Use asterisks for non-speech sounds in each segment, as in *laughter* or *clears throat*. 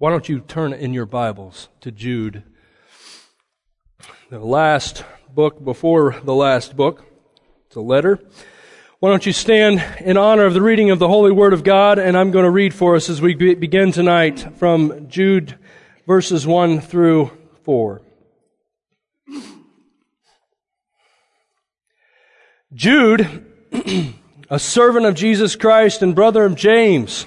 Why don't you turn in your Bibles to Jude, the last book before the last book? It's a letter. Why don't you stand in honor of the reading of the Holy Word of God? And I'm going to read for us as we begin tonight from Jude verses 1 through 4. Jude, *clears throat* a servant of Jesus Christ and brother of James,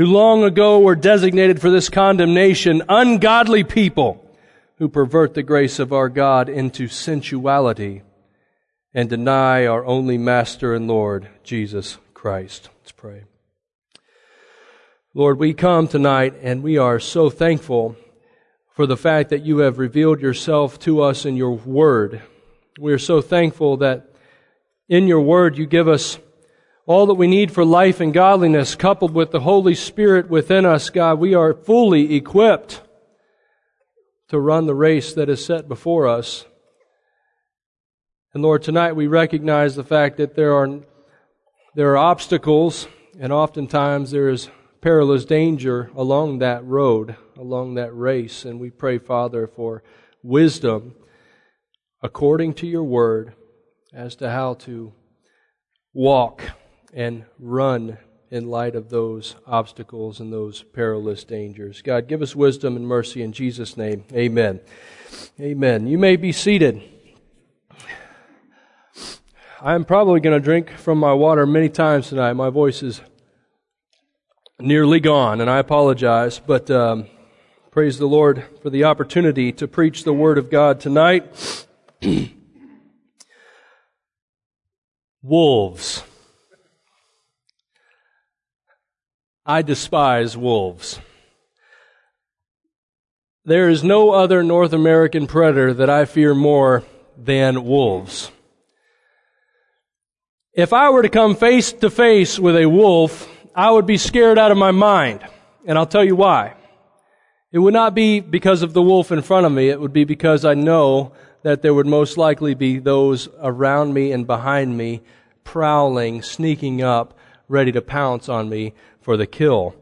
who long ago were designated for this condemnation, ungodly people who pervert the grace of our God into sensuality and deny our only Master and Lord, Jesus Christ. Let's pray. Lord, we come tonight and we are so thankful for the fact that you have revealed yourself to us in your word. We are so thankful that in your word you give us all that we need for life and godliness, coupled with the Holy Spirit within us, God, we are fully equipped to run the race that is set before us. And Lord, tonight we recognize the fact that there are, there are obstacles, and oftentimes there is perilous danger along that road, along that race. And we pray, Father, for wisdom according to your word as to how to walk and run in light of those obstacles and those perilous dangers. God, give us wisdom and mercy in Jesus' name. Amen. Amen. You may be seated. I'm probably going to drink from my water many times tonight. My voice is nearly gone, and I apologize, but um, praise the Lord for the opportunity to preach the Word of God tonight. *clears throat* Wolves. I despise wolves. There is no other North American predator that I fear more than wolves. If I were to come face to face with a wolf, I would be scared out of my mind. And I'll tell you why. It would not be because of the wolf in front of me. It would be because I know that there would most likely be those around me and behind me prowling, sneaking up, ready to pounce on me for the kill.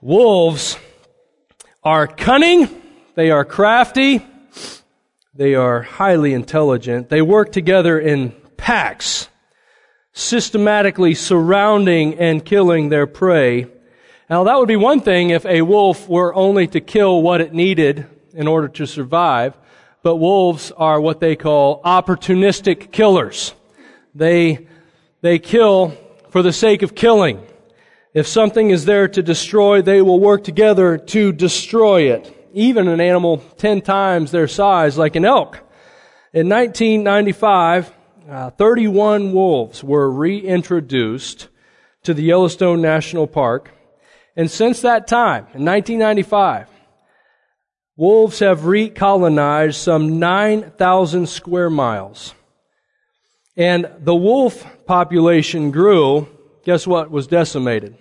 Wolves are cunning, they are crafty, they are highly intelligent. They work together in packs, systematically surrounding and killing their prey. Now that would be one thing if a wolf were only to kill what it needed in order to survive, but wolves are what they call opportunistic killers. They, they kill for the sake of killing. If something is there to destroy, they will work together to destroy it. Even an animal 10 times their size, like an elk. In 1995, uh, 31 wolves were reintroduced to the Yellowstone National Park. And since that time, in 1995, wolves have recolonized some 9,000 square miles. And the wolf population grew, guess what was decimated?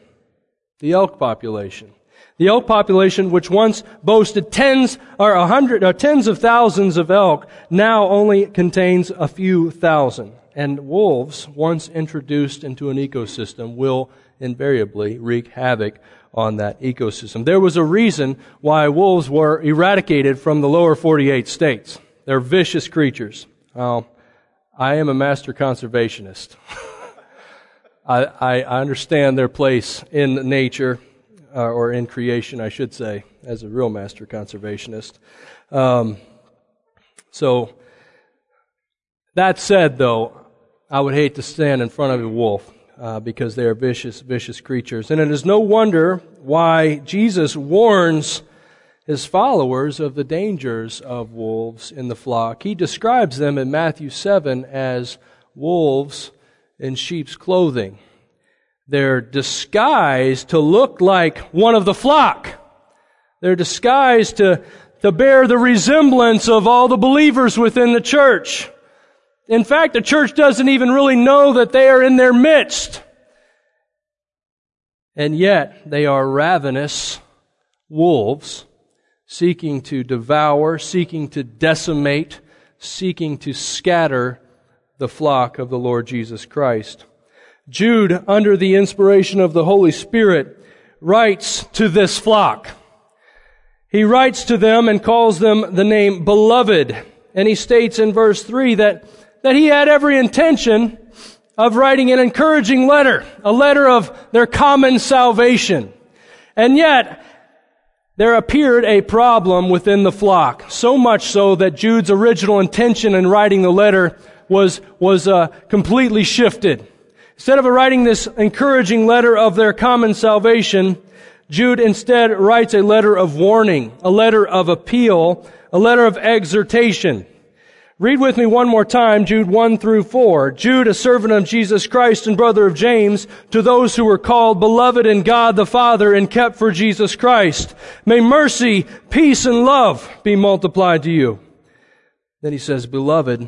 The elk population. The elk population, which once boasted tens or a hundred or tens of thousands of elk, now only contains a few thousand. And wolves, once introduced into an ecosystem, will invariably wreak havoc on that ecosystem. There was a reason why wolves were eradicated from the lower 48 states. They're vicious creatures. Well, I am a master conservationist. *laughs* I, I understand their place in nature, uh, or in creation, I should say, as a real master conservationist. Um, so, that said, though, I would hate to stand in front of a wolf uh, because they are vicious, vicious creatures. And it is no wonder why Jesus warns his followers of the dangers of wolves in the flock. He describes them in Matthew 7 as wolves in sheep's clothing. They're disguised to look like one of the flock. They're disguised to to bear the resemblance of all the believers within the church. In fact, the church doesn't even really know that they are in their midst. And yet, they are ravenous wolves seeking to devour, seeking to decimate, seeking to scatter the flock of the Lord Jesus Christ. Jude, under the inspiration of the Holy Spirit, writes to this flock. He writes to them and calls them the name beloved. And he states in verse 3 that, that he had every intention of writing an encouraging letter, a letter of their common salvation. And yet, there appeared a problem within the flock, so much so that Jude's original intention in writing the letter was, was uh, completely shifted. Instead of writing this encouraging letter of their common salvation, Jude instead writes a letter of warning, a letter of appeal, a letter of exhortation. Read with me one more time, Jude 1 through 4. Jude, a servant of Jesus Christ and brother of James, to those who were called beloved in God the Father and kept for Jesus Christ. May mercy, peace, and love be multiplied to you. Then he says, Beloved,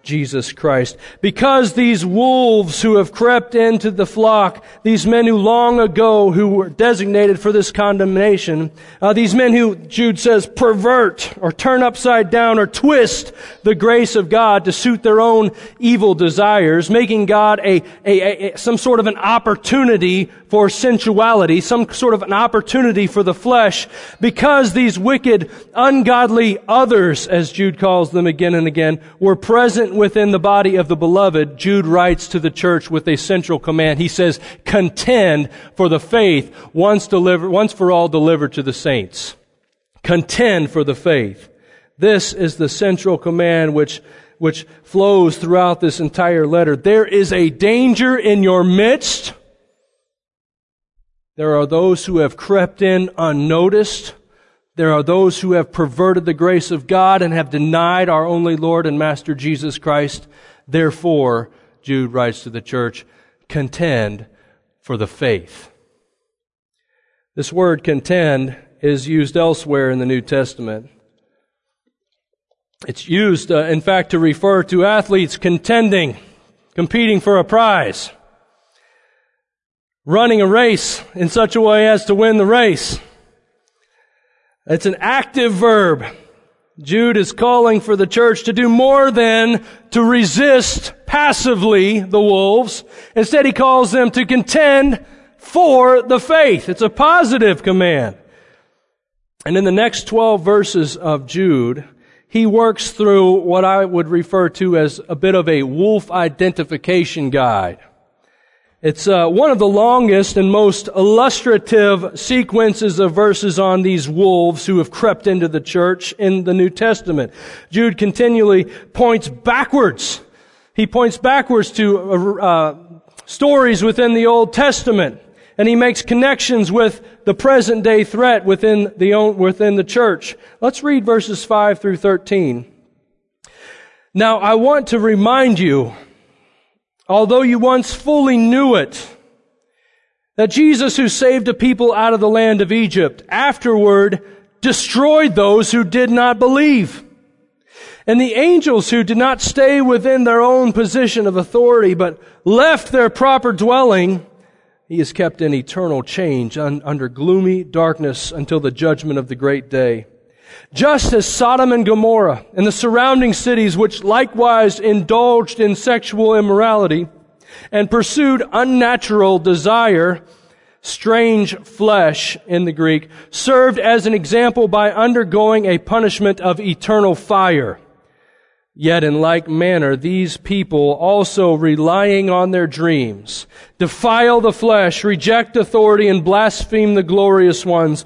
Jesus Christ. Because these wolves who have crept into the flock, these men who long ago who were designated for this condemnation, uh, these men who Jude says pervert or turn upside down or twist the grace of God to suit their own evil desires, making God a, a, a some sort of an opportunity for sensuality, some sort of an opportunity for the flesh, because these wicked, ungodly others, as Jude calls them again and again, were present within the body of the beloved, Jude writes to the church with a central command. He says, contend for the faith once delivered, once for all delivered to the saints. Contend for the faith. This is the central command which which flows throughout this entire letter. There is a danger in your midst there are those who have crept in unnoticed. There are those who have perverted the grace of God and have denied our only Lord and Master Jesus Christ. Therefore, Jude writes to the church, contend for the faith. This word contend is used elsewhere in the New Testament. It's used, uh, in fact, to refer to athletes contending, competing for a prize running a race in such a way as to win the race. It's an active verb. Jude is calling for the church to do more than to resist passively the wolves. Instead, he calls them to contend for the faith. It's a positive command. And in the next 12 verses of Jude, he works through what I would refer to as a bit of a wolf identification guide. It's uh, one of the longest and most illustrative sequences of verses on these wolves who have crept into the church in the New Testament. Jude continually points backwards. He points backwards to uh, stories within the Old Testament, and he makes connections with the present day threat within the within the church. Let's read verses five through thirteen. Now, I want to remind you although you once fully knew it, that Jesus, who saved a people out of the land of Egypt, afterward destroyed those who did not believe. And the angels who did not stay within their own position of authority, but left their proper dwelling, he is kept in eternal change un- under gloomy darkness until the judgment of the great day. Just as Sodom and Gomorrah and the surrounding cities, which likewise indulged in sexual immorality and pursued unnatural desire, strange flesh in the Greek, served as an example by undergoing a punishment of eternal fire. Yet in like manner, these people also relying on their dreams, defile the flesh, reject authority, and blaspheme the glorious ones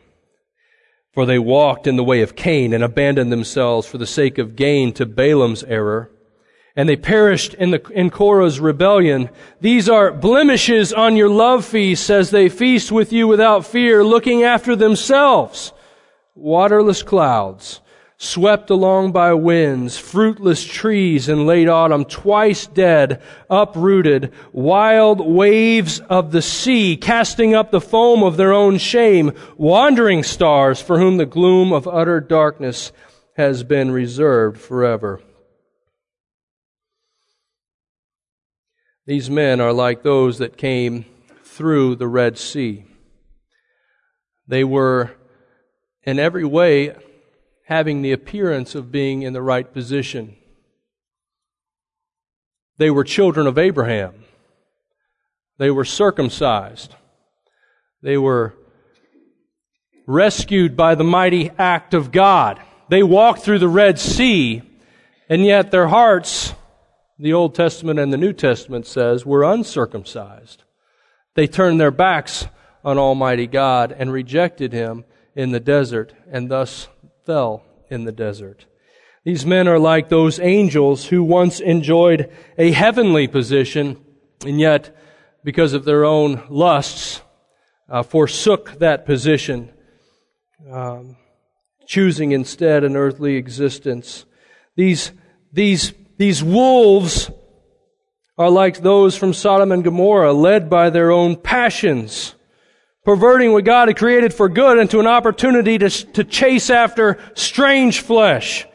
For they walked in the way of Cain and abandoned themselves for the sake of gain to Balaam's error. And they perished in, the, in Korah's rebellion. These are blemishes on your love feasts as they feast with you without fear, looking after themselves. Waterless clouds, swept along by winds, fruitless trees in late autumn, twice dead, uprooted, wild waves of the sea, casting up the foam of their own shame, wandering stars for whom the gloom of utter darkness has been reserved forever. These men are like those that came through the Red Sea. They were in every way having the appearance of being in the right position. They were children of Abraham. They were circumcised. They were rescued by the mighty act of God. They walked through the Red Sea, and yet their hearts, the Old Testament and the New Testament says, were uncircumcised. They turned their backs on Almighty God and rejected Him in the desert, and thus fell in the desert. These men are like those angels who once enjoyed a heavenly position, and yet, because of their own lusts, uh, forsook that position, um, choosing instead an earthly existence. These, these, these wolves are like those from Sodom and Gomorrah, led by their own passions perverting what God had created for good into an opportunity to, to chase after strange flesh.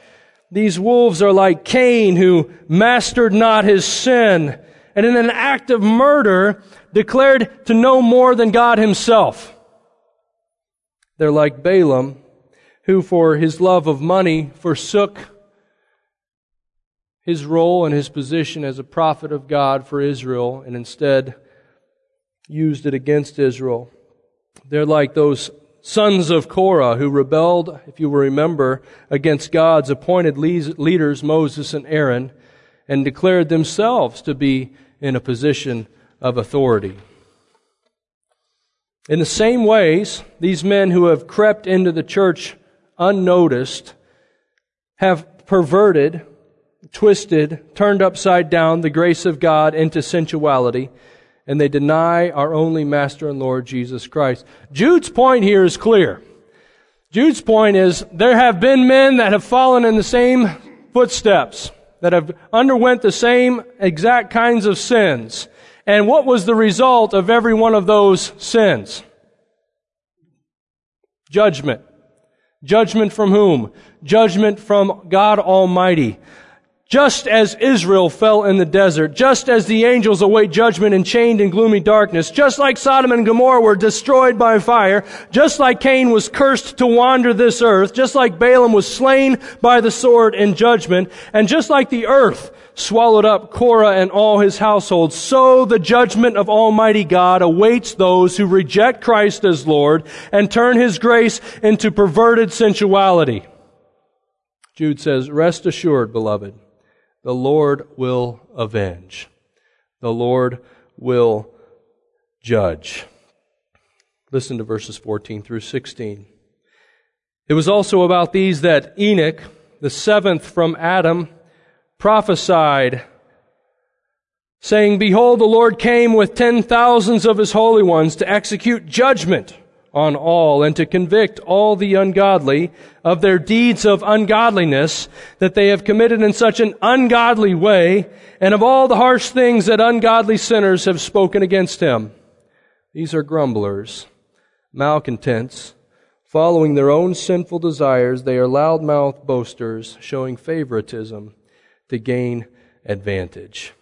These wolves are like Cain who mastered not his sin and in an act of murder declared to know more than God himself. They're like Balaam who for his love of money forsook his role and his position as a prophet of God for Israel and instead used it against Israel. They're like those sons of Korah who rebelled, if you will remember, against God's appointed leaders, Moses and Aaron, and declared themselves to be in a position of authority. In the same ways, these men who have crept into the church unnoticed have perverted, twisted, turned upside down the grace of God into sensuality and they deny our only Master and Lord Jesus Christ. Jude's point here is clear. Jude's point is there have been men that have fallen in the same footsteps, that have underwent the same exact kinds of sins. And what was the result of every one of those sins? Judgment. Judgment from whom? Judgment from God Almighty. Just as Israel fell in the desert, just as the angels await judgment and chained in gloomy darkness, just like Sodom and Gomorrah were destroyed by fire, just like Cain was cursed to wander this earth, just like Balaam was slain by the sword in judgment, and just like the earth swallowed up Korah and all his household, so the judgment of Almighty God awaits those who reject Christ as Lord and turn his grace into perverted sensuality. Jude says, rest assured, beloved the Lord will avenge. The Lord will judge. Listen to verses 14 through 16. It was also about these that Enoch, the seventh from Adam, prophesied, saying, Behold, the Lord came with ten thousands of his holy ones to execute judgment on all and to convict all the ungodly of their deeds of ungodliness that they have committed in such an ungodly way and of all the harsh things that ungodly sinners have spoken against him. These are grumblers, malcontents, following their own sinful desires. They are loudmouthed boasters, showing favoritism to gain advantage.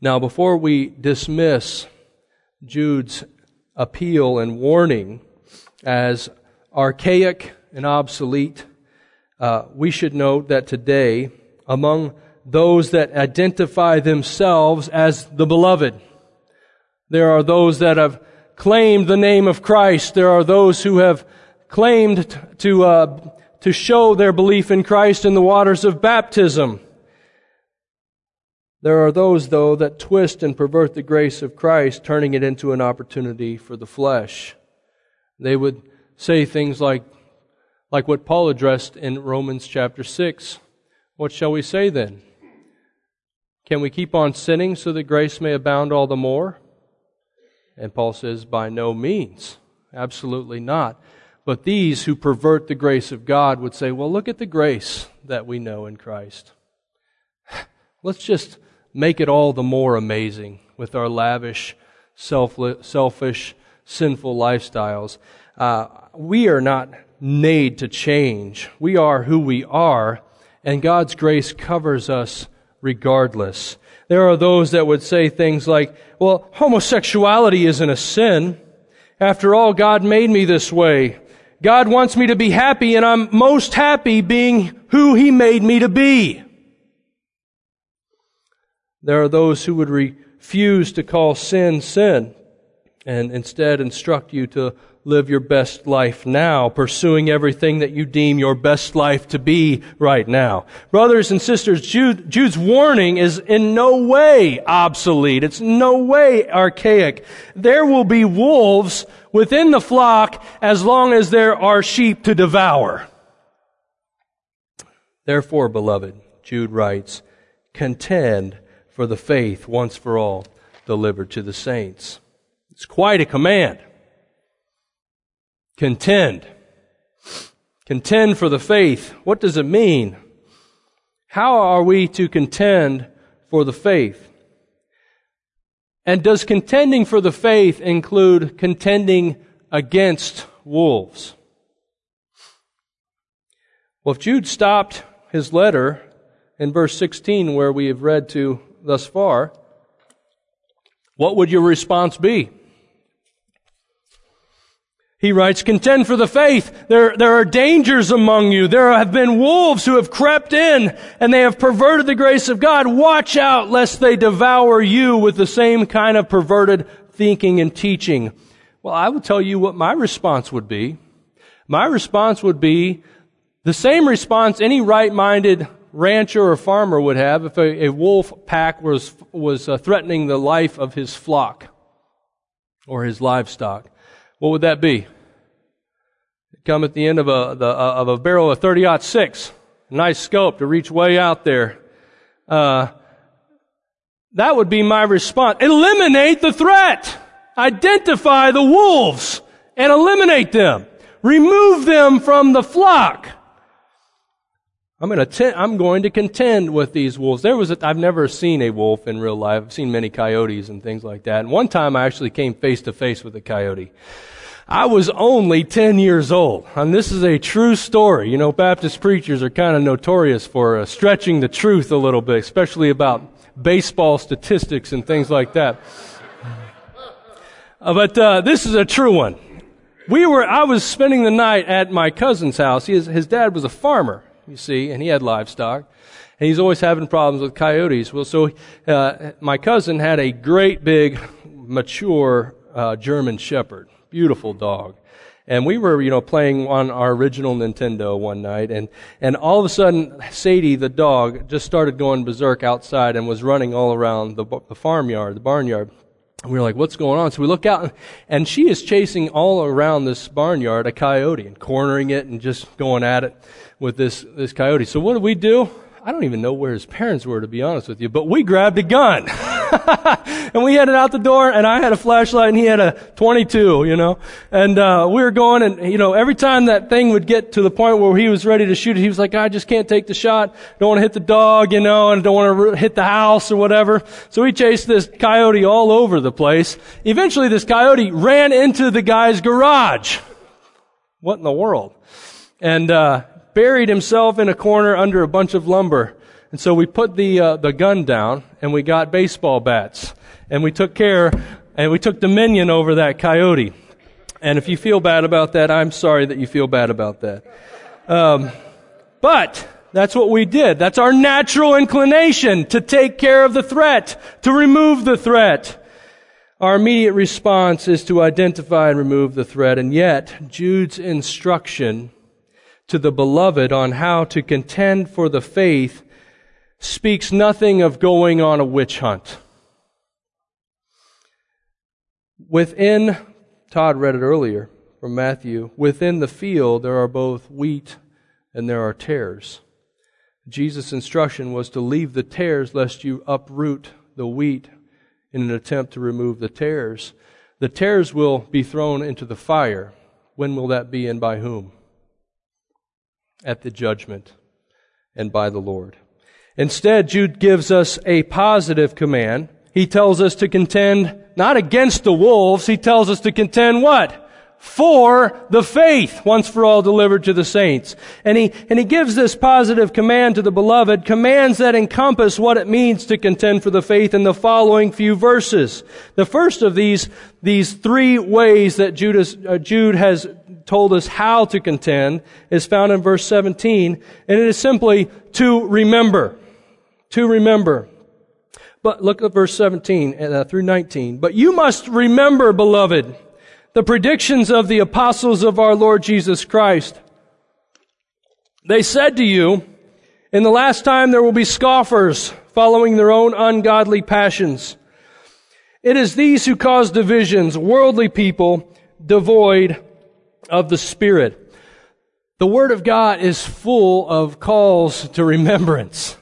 Now, before we dismiss Jude's appeal and warning as archaic and obsolete, uh, we should note that today, among those that identify themselves as the beloved. There are those that have claimed the name of Christ. There are those who have claimed to, uh, to show their belief in Christ in the waters of baptism. There are those, though, that twist and pervert the grace of Christ, turning it into an opportunity for the flesh. They would say things like, like what Paul addressed in Romans chapter 6. What shall we say then? Can we keep on sinning so that grace may abound all the more? And Paul says, by no means. Absolutely not. But these who pervert the grace of God would say, well, look at the grace that we know in Christ. *sighs* Let's just make it all the more amazing with our lavish, selfish, sinful lifestyles. Uh, we are not made to change. We are who we are, and God's grace covers us regardless. There are those that would say things like, well, homosexuality isn't a sin. After all, God made me this way. God wants me to be happy, and I'm most happy being who He made me to be. There are those who would refuse to call sin sin and instead instruct you to live your best life now, pursuing everything that you deem your best life to be right now. Brothers and sisters, Jude, Jude's warning is in no way obsolete. It's no way archaic. There will be wolves within the flock as long as there are sheep to devour. Therefore, beloved, Jude writes, contend for the faith once for all delivered to the saints. It's quite a command. Contend. Contend for the faith. What does it mean? How are we to contend for the faith? And does contending for the faith include contending against wolves? Well, if Jude stopped his letter in verse 16 where we have read to thus far, what would your response be? He writes, contend for the faith. There, there are dangers among you. There have been wolves who have crept in and they have perverted the grace of God. Watch out lest they devour you with the same kind of perverted thinking and teaching. Well, I will tell you what my response would be. My response would be the same response any right-minded rancher or farmer would have if a, a wolf pack was, was uh, threatening the life of his flock or his livestock. What would that be? Come at the end of a, the, uh, of a barrel of 30 six. Nice scope to reach way out there. Uh, that would be my response. Eliminate the threat. Identify the wolves and eliminate them. Remove them from the flock. I'm going to I'm going to contend with these wolves. There was a, I've never seen a wolf in real life. I've seen many coyotes and things like that. And one time I actually came face to face with a coyote. I was only 10 years old. And this is a true story. You know, Baptist preachers are kind of notorious for uh, stretching the truth a little bit, especially about baseball statistics and things like that. Uh, but uh, this is a true one. We were, I was spending the night at my cousin's house. His, his dad was a farmer you see, and he had livestock. And he's always having problems with coyotes. Well, so uh, my cousin had a great big, mature uh, German Shepherd, beautiful dog. And we were, you know, playing on our original Nintendo one night, and, and all of a sudden, Sadie, the dog, just started going berserk outside and was running all around the, the farmyard, the barnyard. And we were like, what's going on? So we look out, and she is chasing all around this barnyard a coyote and cornering it and just going at it with this, this coyote. So what did we do? I don't even know where his parents were, to be honest with you, but we grabbed a gun. *laughs* and we headed out the door, and I had a flashlight, and he had a 22, you know. And, uh, we were going, and, you know, every time that thing would get to the point where he was ready to shoot it, he was like, I just can't take the shot. Don't want to hit the dog, you know, and don't want to hit the house or whatever. So we chased this coyote all over the place. Eventually, this coyote ran into the guy's garage. What in the world? And, uh, buried himself in a corner under a bunch of lumber. And so we put the, uh, the gun down and we got baseball bats and we took care and we took dominion over that coyote. And if you feel bad about that, I'm sorry that you feel bad about that. Um, but That's what we did. That's our natural inclination to take care of the threat, to remove the threat. Our immediate response is to identify and remove the threat. And yet, Jude's instruction to the beloved on how to contend for the faith speaks nothing of going on a witch hunt. Within, Todd read it earlier from Matthew, within the field there are both wheat and there are tares. Jesus' instruction was to leave the tares lest you uproot the wheat in an attempt to remove the tares. The tares will be thrown into the fire. When will that be and by whom? At the judgment and by the Lord. Instead, Jude gives us a positive command. He tells us to contend not against the wolves, he tells us to contend what? for the faith once for all delivered to the saints. And he, and he gives this positive command to the beloved, commands that encompass what it means to contend for the faith in the following few verses. The first of these, these three ways that Judas, uh, Jude has told us how to contend is found in verse 17, and it is simply to remember. To remember. But look at verse 17 uh, through 19. But you must remember, beloved, the predictions of the apostles of our Lord Jesus Christ. They said to you, in the last time there will be scoffers following their own ungodly passions. It is these who cause divisions, worldly people devoid of the Spirit. The Word of God is full of calls to remembrance,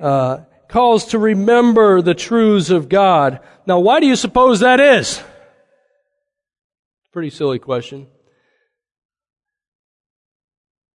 uh, calls to remember the truths of God. Now, why do you suppose that is? Pretty silly question.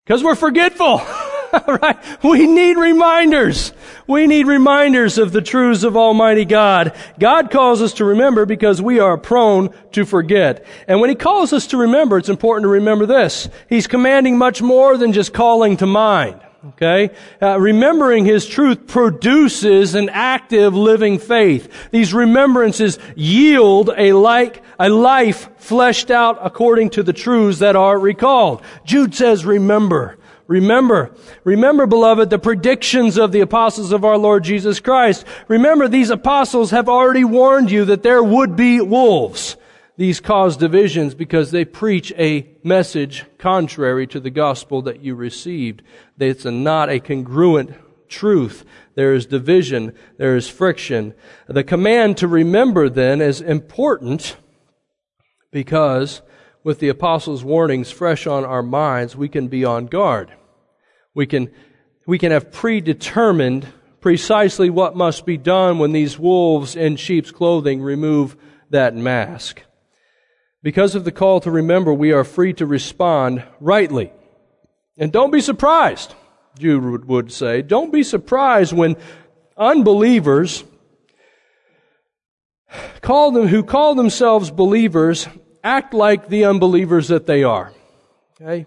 Because we're forgetful. *laughs* *laughs* right? We need reminders. We need reminders of the truths of Almighty God. God calls us to remember because we are prone to forget. And when He calls us to remember, it's important to remember this. He's commanding much more than just calling to mind. Okay? Uh, remembering His truth produces an active living faith. These remembrances yield a like, a life fleshed out according to the truths that are recalled. Jude says, remember. Remember, remember, beloved, the predictions of the apostles of our Lord Jesus Christ. Remember, these apostles have already warned you that there would be wolves. These cause divisions because they preach a message contrary to the gospel that you received. It's a, not a congruent truth. There is division. There is friction. The command to remember then is important because with the apostles' warnings fresh on our minds, we can be on guard. We can, we can have predetermined precisely what must be done when these wolves in sheep's clothing remove that mask. Because of the call to remember, we are free to respond rightly. And don't be surprised, Jude would say. Don't be surprised when unbelievers call them, who call themselves believers act like the unbelievers that they are. Okay?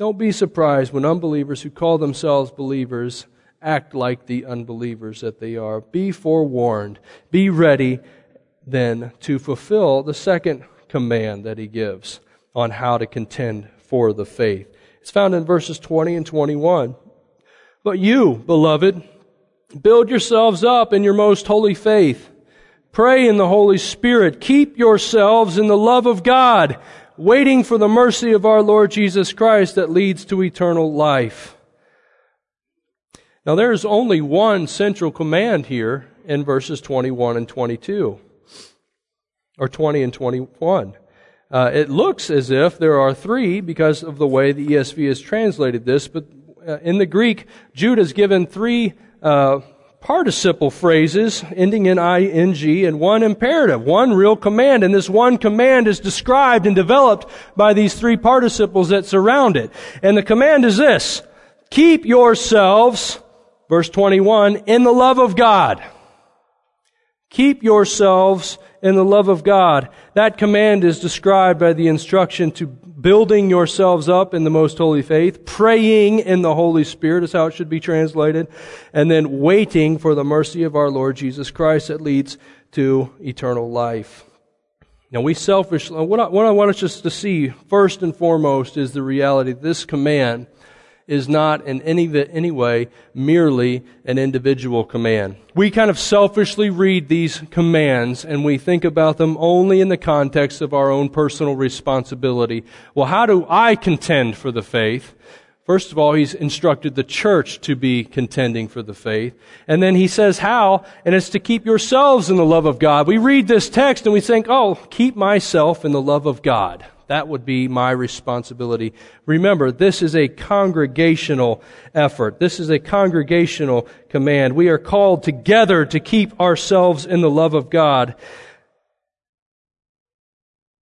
Don't be surprised when unbelievers who call themselves believers act like the unbelievers that they are. Be forewarned. Be ready then to fulfill the second command that he gives on how to contend for the faith. It's found in verses 20 and 21. But you, beloved, build yourselves up in your most holy faith. Pray in the Holy Spirit. Keep yourselves in the love of God, waiting for the mercy of our Lord Jesus Christ that leads to eternal life. Now there is only one central command here in verses 21 and 22 or 20 and 21. Uh, it looks as if there are three because of the way the ESV has translated this, but uh, in the Greek, Jude has given three uh, participle phrases ending in ing and one imperative, one real command. And this one command is described and developed by these three participles that surround it. And the command is this, keep yourselves, verse 21, in the love of God. Keep yourselves in the love of God. That command is described by the instruction to building yourselves up in the most holy faith, praying in the Holy Spirit is how it should be translated, and then waiting for the mercy of our Lord Jesus Christ that leads to eternal life. Now we selfishly, what I, what I want us just to see first and foremost is the reality this command is not in any, any way merely an individual command. We kind of selfishly read these commands and we think about them only in the context of our own personal responsibility. Well, how do I contend for the faith? First of all, he's instructed the church to be contending for the faith. And then he says how, and it's to keep yourselves in the love of God. We read this text and we think, oh, keep myself in the love of God. That would be my responsibility. Remember, this is a congregational effort. This is a congregational command. We are called together to keep ourselves in the love of God.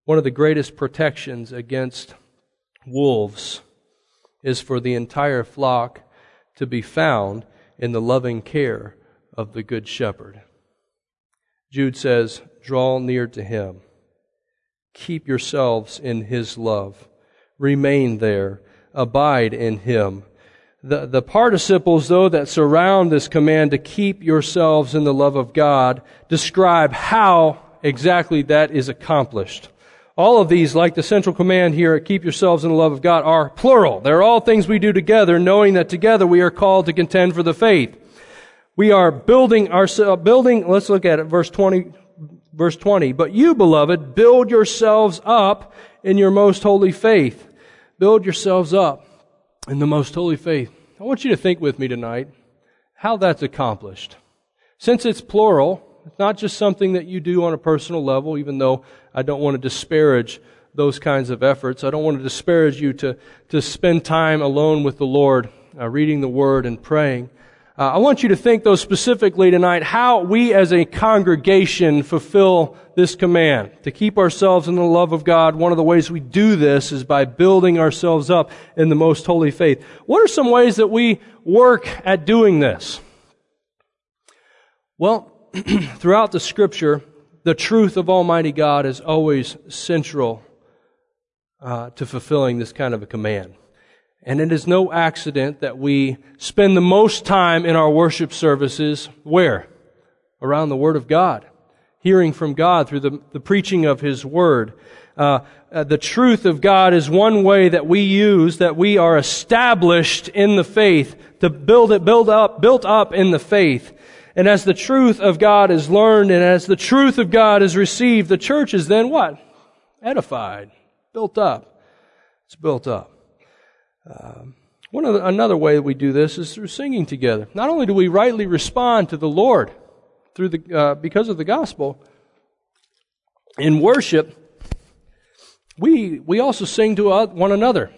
One of the greatest protections against wolves is for the entire flock to be found in the loving care of the Good Shepherd. Jude says, Draw near to him Keep yourselves in his love. Remain there. Abide in him. The, the participles, though, that surround this command to keep yourselves in the love of God describe how exactly that is accomplished. All of these, like the central command here keep yourselves in the love of God, are plural. They're all things we do together, knowing that together we are called to contend for the faith. We are building ourselves, building, let's look at it, verse 20, Verse 20, but you, beloved, build yourselves up in your most holy faith. Build yourselves up in the most holy faith. I want you to think with me tonight how that's accomplished. Since it's plural, it's not just something that you do on a personal level, even though I don't want to disparage those kinds of efforts. I don't want to disparage you to, to spend time alone with the Lord, uh, reading the Word and praying. Uh, I want you to think, though, specifically tonight, how we as a congregation fulfill this command to keep ourselves in the love of God. One of the ways we do this is by building ourselves up in the most holy faith. What are some ways that we work at doing this? Well, *clears throat* throughout the scripture, the truth of Almighty God is always central uh, to fulfilling this kind of a command. And it is no accident that we spend the most time in our worship services where? Around the Word of God. Hearing from God through the, the preaching of His Word. Uh, uh, the truth of God is one way that we use, that we are established in the faith, to build it, build up, built up in the faith. And as the truth of God is learned and as the truth of God is received, the church is then what? Edified, built up. It's built up. Um, one the, another way that we do this is through singing together. Not only do we rightly respond to the Lord through the uh, because of the gospel in worship, we we also sing to one another.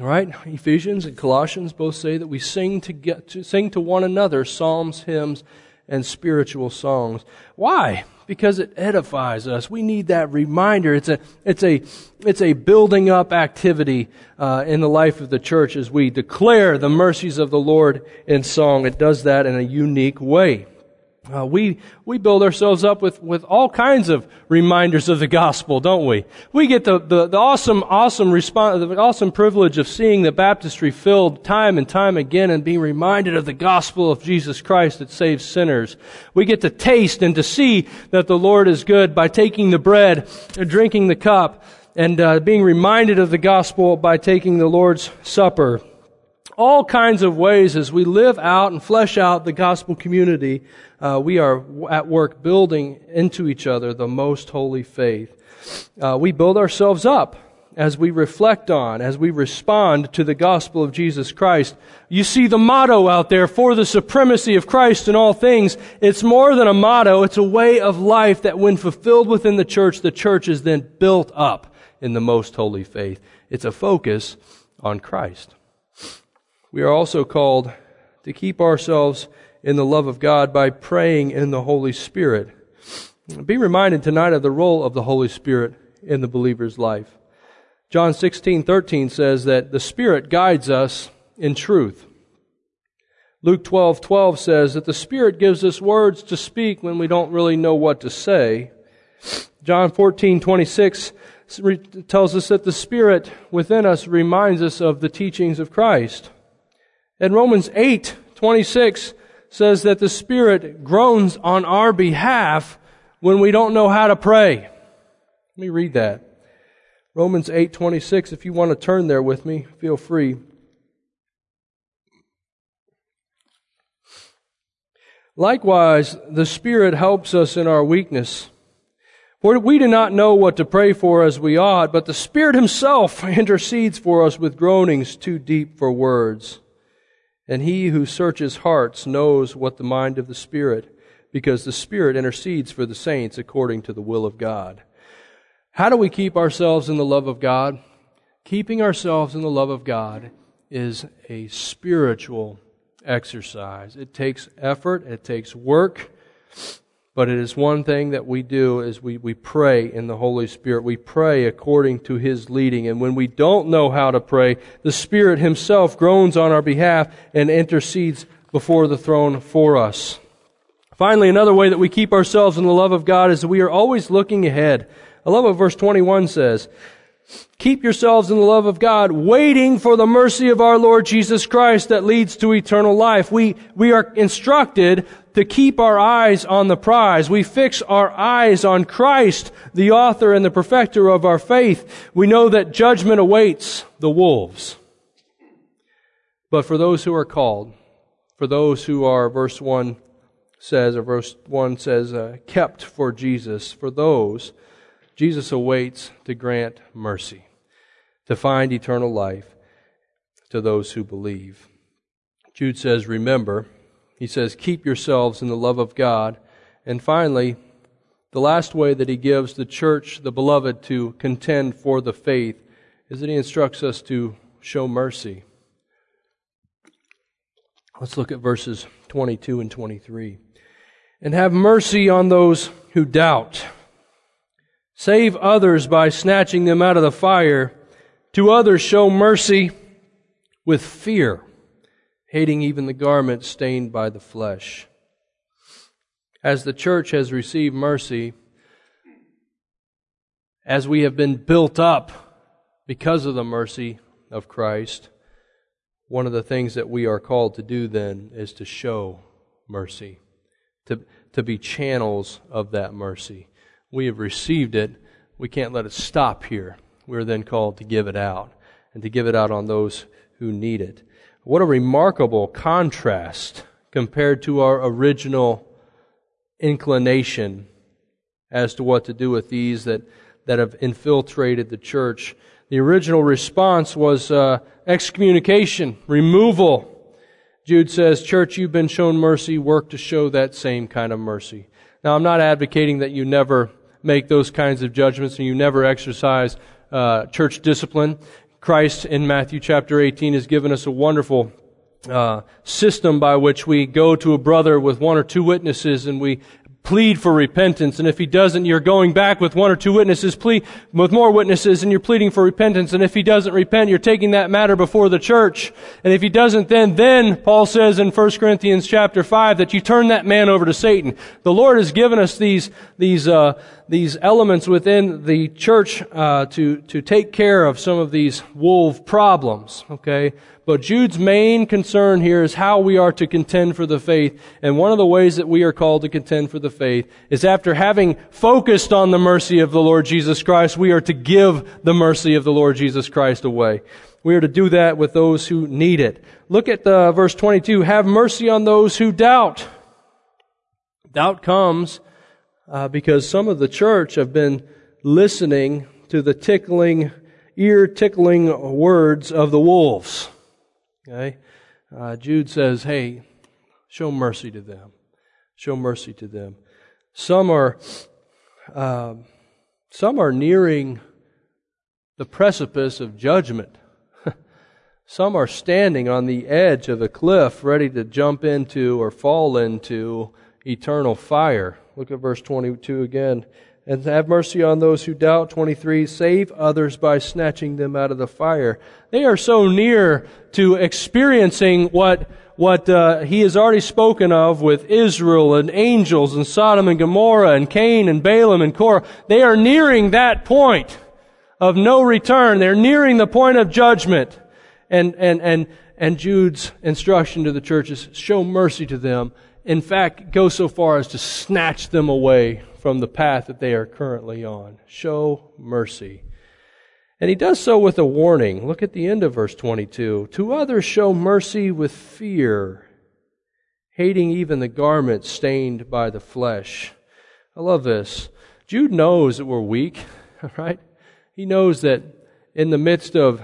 All right, Ephesians and Colossians both say that we sing to get to sing to one another psalms, hymns, and spiritual songs. Why? Because it edifies us. We need that reminder. It's a, it's a, it's a building up activity uh, in the life of the church as we declare the mercies of the Lord in song. It does that in a unique way. Uh, we we build ourselves up with, with all kinds of reminders of the gospel, don't we? We get the, the, the awesome awesome response, the awesome privilege of seeing the baptistry filled time and time again and being reminded of the gospel of Jesus Christ that saves sinners. We get to taste and to see that the Lord is good by taking the bread and drinking the cup and uh, being reminded of the gospel by taking the Lord's supper all kinds of ways as we live out and flesh out the gospel community, uh, we are at work building into each other the most holy faith. Uh, we build ourselves up as we reflect on, as we respond to the gospel of Jesus Christ. You see the motto out there for the supremacy of Christ in all things. It's more than a motto, it's a way of life that when fulfilled within the church, the church is then built up in the most holy faith. It's a focus on Christ we are also called to keep ourselves in the love of God by praying in the Holy Spirit. Be reminded tonight of the role of the Holy Spirit in the believer's life. John 16:13 says that the Spirit guides us in truth. Luke 12:12 12 says that the Spirit gives us words to speak when we don't really know what to say. John 14:26 tells us that the Spirit within us reminds us of the teachings of Christ. And Romans 8, 26 says that the Spirit groans on our behalf when we don't know how to pray. Let me read that. Romans 8:26 if you want to turn there with me, feel free. Likewise, the Spirit helps us in our weakness. For we do not know what to pray for as we ought, but the Spirit himself *laughs* intercedes for us with groanings too deep for words. And He who searches hearts knows what the mind of the Spirit, because the Spirit intercedes for the saints according to the will of God. How do we keep ourselves in the love of God? Keeping ourselves in the love of God is a spiritual exercise. It takes effort, it takes work, but it is one thing that we do is we, we pray in the Holy Spirit. We pray according to His leading. And when we don't know how to pray, the Spirit Himself groans on our behalf and intercedes before the throne for us. Finally, another way that we keep ourselves in the love of God is that we are always looking ahead. I love what verse 21 says. Keep yourselves in the love of God, waiting for the mercy of our Lord Jesus Christ that leads to eternal life. We, we are instructed to keep our eyes on the prize. We fix our eyes on Christ, the author and the perfecter of our faith. We know that judgment awaits the wolves. But for those who are called, for those who are, verse 1 says, or verse 1 says, uh, kept for Jesus, for those, Jesus awaits to grant mercy, to find eternal life to those who believe. Jude says, Remember, he says, keep yourselves in the love of God. And finally, the last way that he gives the church, the beloved, to contend for the faith is that he instructs us to show mercy. Let's look at verses 22 and 23. And have mercy on those who doubt Save others by snatching them out of the fire. To others show mercy with fear, hating even the garment stained by the flesh. As the church has received mercy, as we have been built up because of the mercy of Christ, one of the things that we are called to do then is to show mercy, to, to be channels of that mercy we have received it, we can't let it stop here. We're then called to give it out and to give it out on those who need it. What a remarkable contrast compared to our original inclination as to what to do with these that, that have infiltrated the church. The original response was uh, excommunication, removal. Jude says, Church, you've been shown mercy, work to show that same kind of mercy. Now, I'm not advocating that you never make those kinds of judgments and you never exercise uh, church discipline. Christ in Matthew chapter 18 has given us a wonderful uh, system by which we go to a brother with one or two witnesses and we plead for repentance. And if he doesn't, you're going back with one or two witnesses, plead with more witnesses, and you're pleading for repentance. And if he doesn't repent, you're taking that matter before the church. And if he doesn't, then, then, Paul says in 1 Corinthians chapter 5 that you turn that man over to Satan. The Lord has given us these, these, uh, these elements within the church, uh, to, to take care of some of these wolf problems. Okay? But Jude's main concern here is how we are to contend for the faith. And one of the ways that we are called to contend for the faith is after having focused on the mercy of the Lord Jesus Christ, we are to give the mercy of the Lord Jesus Christ away. We are to do that with those who need it. Look at the verse 22. Have mercy on those who doubt. Doubt comes uh, because some of the church have been listening to the tickling, ear tickling words of the wolves. Okay? Uh, Jude says, hey, show mercy to them. Show mercy to them. Some are, uh, some are nearing the precipice of judgment. *laughs* some are standing on the edge of a cliff ready to jump into or fall into eternal fire. Look at verse 22 again and have mercy on those who doubt. 23, save others by snatching them out of the fire. They are so near to experiencing what, what uh, he has already spoken of with Israel and angels and Sodom and Gomorrah and Cain and Balaam and Korah. They are nearing that point of no return. They're nearing the point of judgment. And, and, and, and Jude's instruction to the churches, show mercy to them. In fact, go so far as to snatch them away from the path that they are currently on. Show mercy. And he does so with a warning. Look at the end of verse 22. To others show mercy with fear, hating even the garment stained by the flesh. I love this. Jude knows that we're weak, *laughs* right? He knows that in the midst of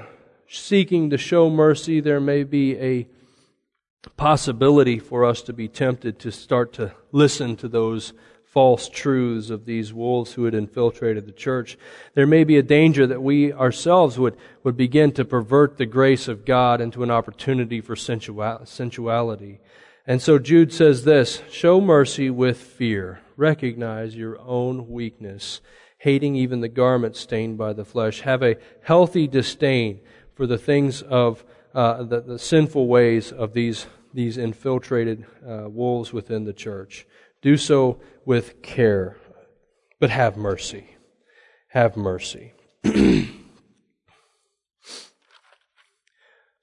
seeking to show mercy, there may be a possibility for us to be tempted to start to listen to those false truths of these wolves who had infiltrated the church. There may be a danger that we ourselves would, would begin to pervert the grace of God into an opportunity for sensuality. And so Jude says this Show mercy with fear. Recognize your own weakness, hating even the garment stained by the flesh. Have a healthy disdain for the things of uh, the, the, sinful ways of these, these infiltrated uh, wolves within the church. Do so with care, but have mercy. Have mercy. *clears throat*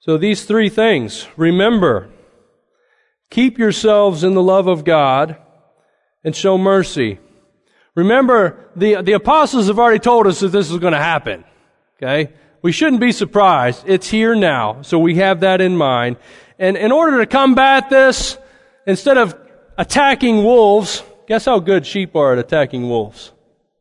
so, these three things remember, keep yourselves in the love of God, and show mercy. Remember, the, the apostles have already told us that this is going to happen. Okay? We shouldn't be surprised. It's here now. So we have that in mind. And in order to combat this, instead of attacking wolves, guess how good sheep are at attacking wolves?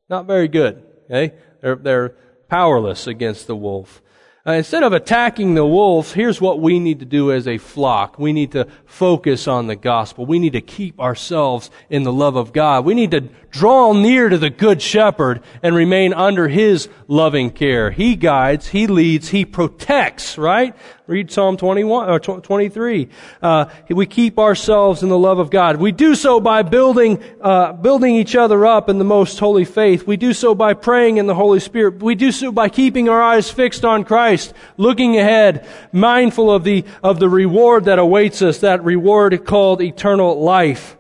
Not very good. Okay? They're, they're powerless against the wolf. Uh, instead of attacking the wolves, here's what we need to do as a flock. We need to focus on the gospel. We need to keep ourselves in the love of God. We need to draw near to the good shepherd and remain under his loving care. He guides, he leads, he protects, right? Read Psalm 21 or 23. Uh, we keep ourselves in the love of God. We do so by building, uh, building each other up in the most holy faith. We do so by praying in the Holy Spirit. We do so by keeping our eyes fixed on Christ, looking ahead, mindful of the of the reward that awaits us. That reward called eternal life.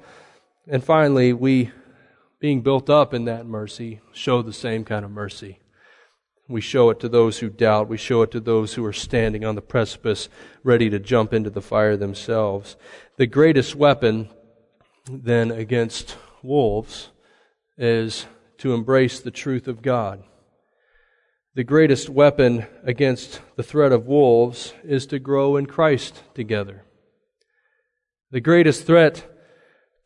And finally, we, being built up in that mercy, show the same kind of mercy. We show it to those who doubt. We show it to those who are standing on the precipice, ready to jump into the fire themselves. The greatest weapon, then, against wolves is to embrace the truth of God. The greatest weapon against the threat of wolves is to grow in Christ together. The greatest threat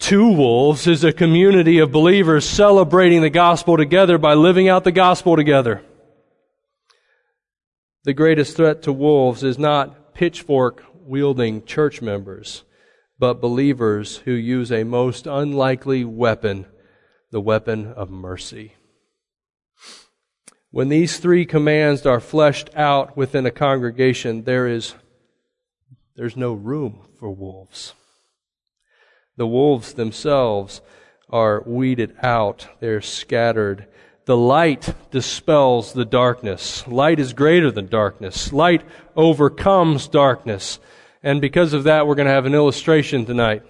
to wolves is a community of believers celebrating the gospel together by living out the gospel together. The greatest threat to wolves is not pitchfork wielding church members, but believers who use a most unlikely weapon, the weapon of mercy. When these three commands are fleshed out within a congregation, there is there's no room for wolves. The wolves themselves are weeded out. They're scattered the light dispels the darkness. Light is greater than darkness. Light overcomes darkness. And because of that, we're going to have an illustration tonight.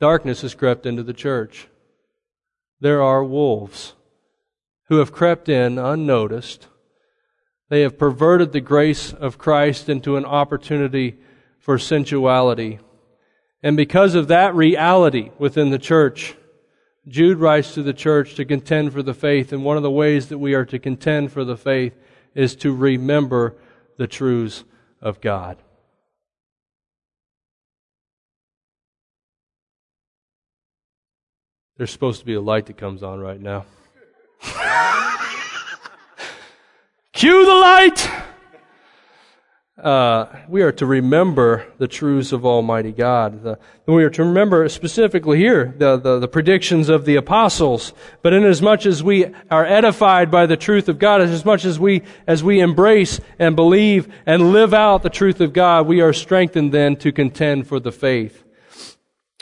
Darkness has crept into the church. There are wolves who have crept in unnoticed. They have perverted the grace of Christ into an opportunity for sensuality and because of that reality within the church, Jude writes to the church to contend for the faith. And one of the ways that we are to contend for the faith is to remember the truths of God. There's supposed to be a light that comes on right now. *laughs* Cue the light! uh, we are to remember the truths of Almighty God. The, we are to remember specifically here the, the, the, predictions of the apostles. But inasmuch as much as we are edified by the truth of God, as much as we as we embrace and believe and live out the truth of God, we are strengthened then to contend for the faith.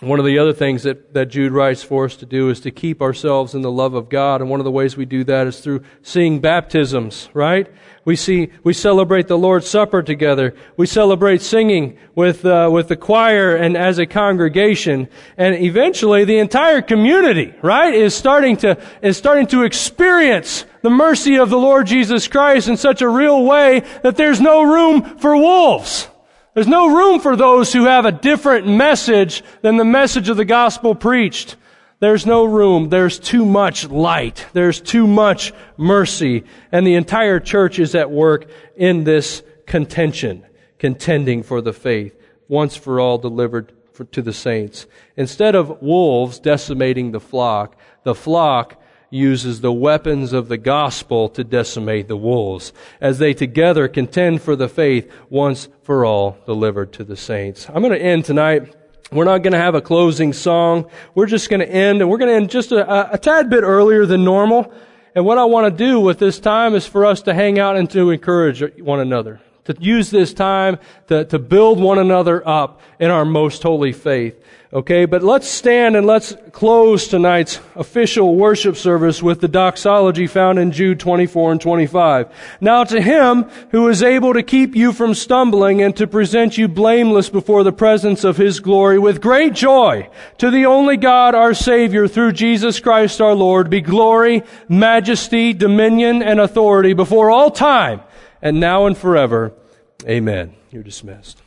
One of the other things that, that Jude writes for us to do is to keep ourselves in the love of God. And one of the ways we do that is through seeing baptisms, right? We see, we celebrate the Lord's Supper together. We celebrate singing with, uh, with the choir and as a congregation. And eventually the entire community, right, is starting to, is starting to experience the mercy of the Lord Jesus Christ in such a real way that there's no room for wolves. There's no room for those who have a different message than the message of the gospel preached. There's no room. There's too much light. There's too much mercy. And the entire church is at work in this contention, contending for the faith, once for all delivered for, to the saints. Instead of wolves decimating the flock, the flock uses the weapons of the gospel to decimate the wolves, as they together contend for the faith once for all delivered to the saints. I'm going to end tonight. We're not going to have a closing song. We're just going to end, and we're going to end just a, a tad bit earlier than normal. And what I want to do with this time is for us to hang out and to encourage one another to use this time to, to build one another up in our most holy faith. Okay, but let's stand and let's close tonight's official worship service with the doxology found in Jude 24 and 25. Now to him who is able to keep you from stumbling and to present you blameless before the presence of his glory with great joy, to the only God our Savior through Jesus Christ our Lord, be glory, majesty, dominion, and authority before all time and now and forever. Amen. You're dismissed.